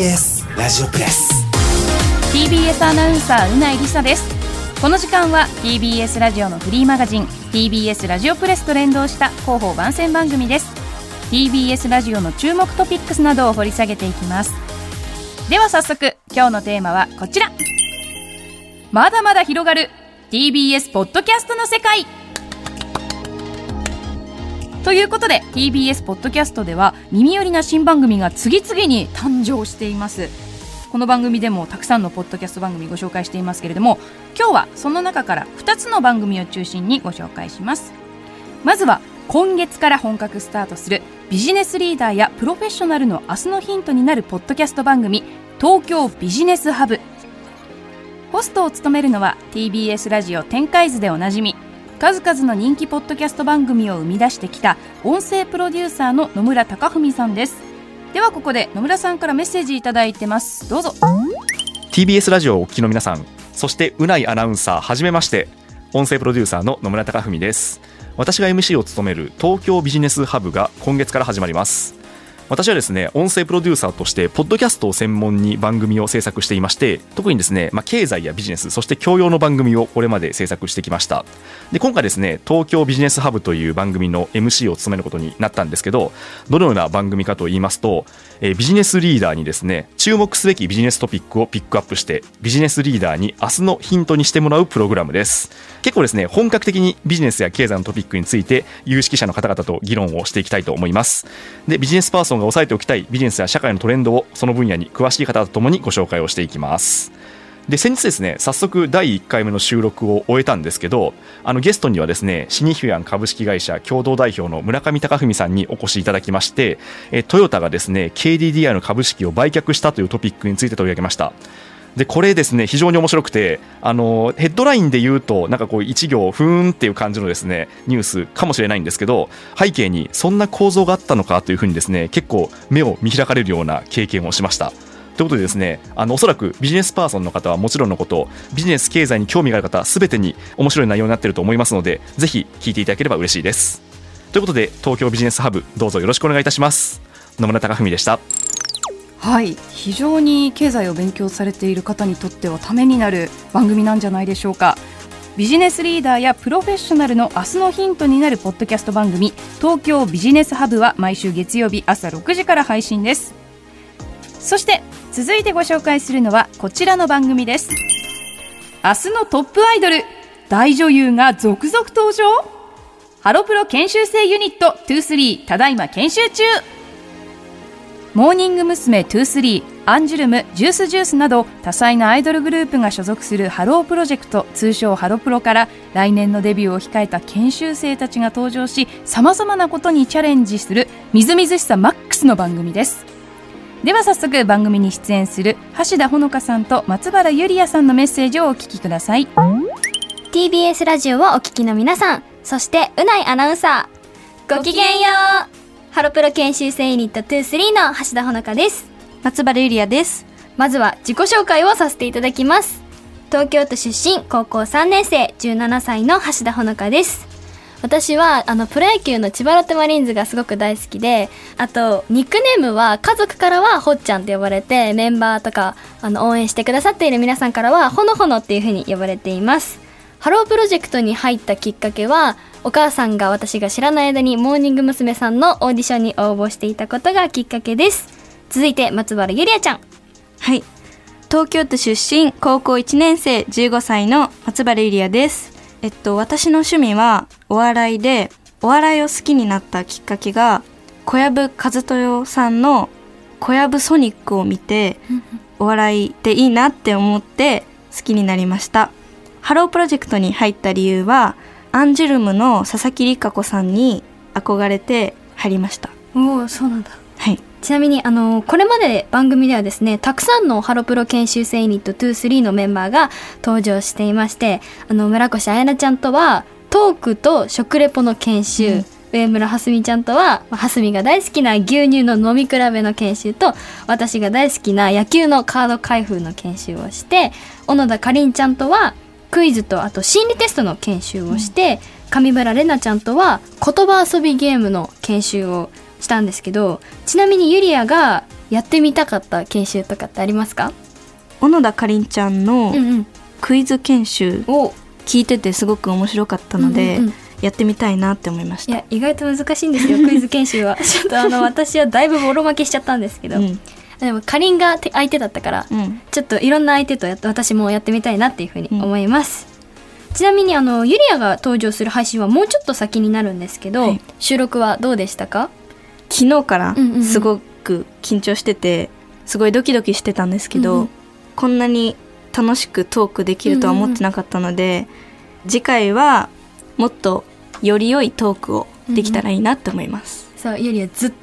ジオプレス。TBS アナウンサーうないりさです。この時間は TBS ラジオのフリーマガジン TBS ラジオプレスと連動した広報番宣番組です。TBS ラジオの注目トピックスなどを掘り下げていきます。では早速今日のテーマはこちら。まだまだ広がる TBS ポッドキャストの世界ということで TBS ポッドキャストでは耳寄りな新番組が次々に誕生しています。この番組でもたくさんのポッドキャスト番組ご紹介していますけれども今日はその中から2つの番組を中心にご紹介します。まずは今月から本格スタートするビジネスリーダーやプロフェッショナルの明日のヒントになるポッドキャスト番組東京ビジネスハブ。ホストを務めるのは TBS ラジオ展開図でおなじみ数々の人気ポッドキャスト番組を生み出してきた音声プロデューサーの野村貴文さんです。ではここで野村さんからメッセージいただいてます。どうぞ。TBS ラジオをお聞きの皆さんそしてうないアナウンサーはじめまして音声プロデューサーの野村貴文です。私が MC を務める東京ビジネスハブが今月から始まります。私はですね音声プロデューサーとしてポッドキャストを専門に番組を制作していまして特にですね、まあ、経済やビジネスそして教養の番組をこれまで制作してきました。で今回ですね東京ビジネスハブという番組の MC を務めることになったんですけどどのような番組かと言いますと、えビジネスリーダーにですね注目すべきビジネストピックをピックアップしてビジネスリーダーに明日のヒントにしてもらうプログラムです。結構ですね本格的にビジネスや経済のトピックについて有識者の方々と議論をしていきたいと思います。でビジネスパーソンが押さえておきたいビジネスや社会のトレンドをその分野に詳しい方とともにご紹介をしていきます。で先日ですね早速第1回目の収録を終えたんですけどあのゲストにはですねシニフィアン株式会社共同代表の村上隆文さんにお越しいただきましてえトヨタがですね KDDI の株式を売却したというトピックについて取り上げました。でこれですね非常に面白くてあのヘッドラインで言うとなんかこう一行ふーんっていう感じのですねニュースかもしれないんですけど背景にそんな構造があったのかというふうにですね結構目を見開かれるような経験をしました。ということでですねあのおそらくビジネスパーソンの方はもちろんのことビジネス経済に興味がある方すべてに面白い内容になっていると思いますのでぜひ聞いていただければ嬉しいです。ということで東京ビジネスハブどうぞよろしくお願いいたします。野村貴文でした。はい。非常に経済を勉強されている方にとってはためになる番組なんじゃないでしょうか。ビジネスリーダーやプロフェッショナルの明日のヒントになるポッドキャスト番組東京ビジネスハブは毎週月曜日朝6時から配信です。そして続いてご紹介するのはこちらの番組です。明日のトップアイドル大女優が続々登場。ハロプロ研修生ユニット23ただいま研修中。モーニング娘。23、アンジュルム、 Juice=Juice など多彩なアイドルグループが所属するハロープロジェクト通称ハロプロから来年のデビューを控えた研修生たちが登場し様々なことにチャレンジするみずみずしさマックスの番組です。では早速番組に出演する橋田ほのかさんと松原ゆりやさんのメッセージをお聞きください。TBS ラジオをお聞きの皆さん、そしてうないアナウンサー、ごきげんよう。ハロプロ研修生ユニット23の橋田ほのかです。松原ゆりやです。まずは自己紹介をさせていただきます。東京都出身、高校3年生、17歳の橋田ほのかです。私は、あの、プロ野球の千葉ロッテマリーンズがすごく大好きで、あと、ニックネームは、家族からは、ほっちゃんって呼ばれて、メンバーとか、あの、応援してくださっている皆さんからは、ほのほのっていう風に呼ばれています。ハロープロジェクトに入ったきっかけは、お母さんが私が知らない間にモーニング娘。さんのオーディションに応募していたことがきっかけです。続いて、松原ゆりあちゃん。はい。東京都出身、高校1年生、15歳の松原ゆりやです。えっと、私の趣味はお笑いで、お笑いを好きになったきっかけが、小籔千豊さんのコヤブソニックを見て、お笑いっていいなって思って好きになりました。ハロープロジェクトに入った理由は、アンジュルムの佐々木莉佳子さんに憧れて入りました。おおそうなんだ。はい。ちなみに、あのこれまで番組ではですね、たくさんのハロプロ研修生ユニット23のメンバーが登場していまして、あの、村越彩菜ちゃんとは、トークと食レポの研修、上村はすみちゃんとは、まあはすみが大好きな牛乳の飲み比べの研修と、私が大好きな野球のカード開封の研修をして、小野田かりんちゃんとは、クイズとあと心理テストの研修をして、上村れなちゃんとは言葉遊びゲームの研修をしたんですけどちなみにユリアがやってみたかった研修とかってありますか？小野田かりんちゃんのうんうん。クイズ研修お聞いててすごく面白かったので、うんうんうん。やってみたいなって思いました。いや意外と難しいんですよクイズ研修は。ちょっとあの私はだいぶボロ負けしちゃったんですけど、うんでもかりんがて相手だったから、うん。ちょっといろんな相手とやって私もやってみたいなっていうふうに思います、ちなみにあのユリアが登場する配信はもうちょっと先になるんですけど、はい。収録はどうでしたか？昨日からうんうんうん。すごく緊張しててすごいドキドキしてたんですけど、うんうん。こんなに楽しくトークできるとは思ってなかったので、次回はもっとより良いトークをできたらいいなって思います、そうユリアずっと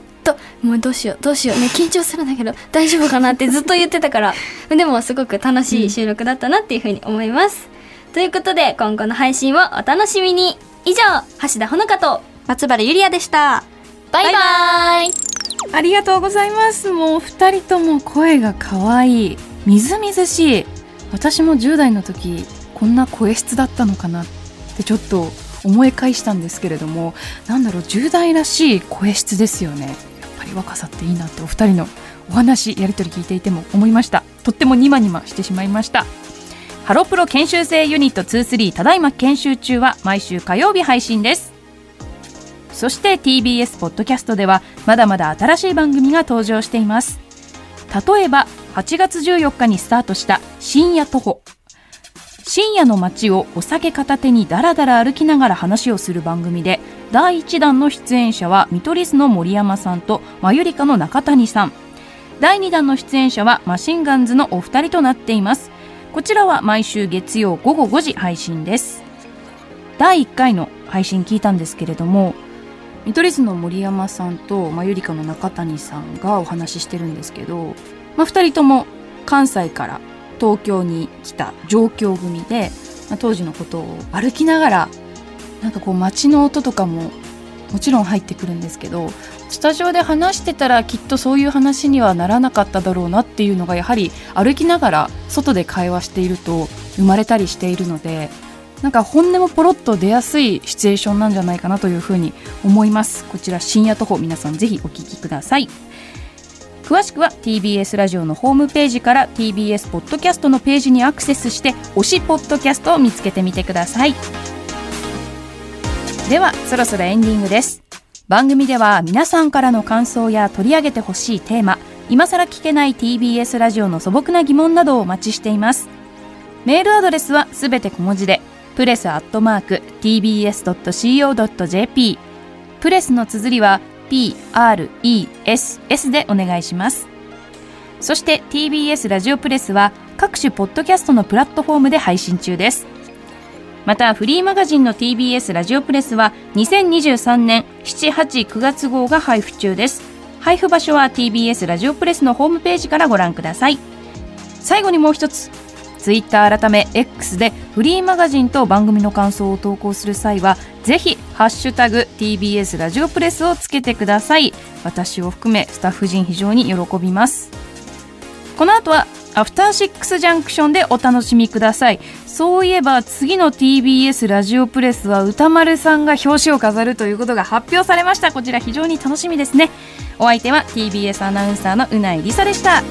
もうどうしようどうしよう。ね緊張するんだけど大丈夫かなってずっと言ってたから。でもすごく楽しい収録だったなっていうふうに思います、ということで今後の配信をお楽しみに。以上橋田ほのかと。松原ゆりやでした。バイバイ。ありがとうございます。もう二人とも声が可愛い。みずみずしい。私も10代の時こんな声質だったのかなってちょっと思い返したんですけれどもなんだろう10代らしい声質ですよね若さっていいなってお二人のお話やり取り聞いていても思いました。とってもニマニマしてしまいました。ハロプロ研修生ユニット23ただいま研修中は毎週火曜日配信です。そして TBS ポッドキャストではまだまだ新しい番組が登場しています。例えば8月14日にスタートした深夜徒歩。深夜の街をお酒片手にダラダラ歩きながら話をする番組で第1弾の出演者は見取り図の森山さんとマユリカの中谷さん。第2弾の出演者はマシンガンズのお二人となっています。こちらは毎週月曜午後5時配信です。第1回の配信聞いたんですけれども見取り図の森山さんと、まあ、ゆりかの中谷さんがお話ししてるんですけど、まあ、2人とも関西から東京に来た上京組で、まあ、当時のことを歩きながらなんかこう街の音とかももちろん入ってくるんですけどスタジオで話してたらきっとそういう話にはならなかっただろうなっていうのがやはり歩きながら外で会話していると生まれたりしているのでなんか本音もポロッと出やすいシチュエーションなんじゃないかなというふうに思います。こちら深夜徒歩皆さんぜひお聞きください。詳しくは TBS ラジオのホームページから TBS ポッドキャストのページにアクセスして推しポッドキャストを見つけてみてください。ではそろそろエンディングです。番組では皆さんからの感想や取り上げてほしいテーマ今さら聞けない TBS ラジオの素朴な疑問などをお待ちしています。メールアドレスはすべて小文字でプレスアットマーク tbs.co.jp プレスの綴りは PRESS でお願いします。そして TBS ラジオプレスは各種ポッドキャストのプラットフォームで配信中です。またフリーマガジンの TBS ラジオプレスは2023年789月号が配布中です。配布場所は TBS ラジオプレスのホームページからご覧ください。最後にもう一つツイッター改め X でフリーマガジンと番組の感想を投稿する際はぜひハッシュタグ TBS ラジオプレスをつけてください。私を含めスタッフ陣非常に喜びます。この後はアフターシックスジャンクションでお楽しみください。そういえば次の TBS ラジオプレスは歌丸さんが表紙を飾るということが発表されました。こちら非常に楽しみですね。お相手は TBS アナウンサーのうないりさでした。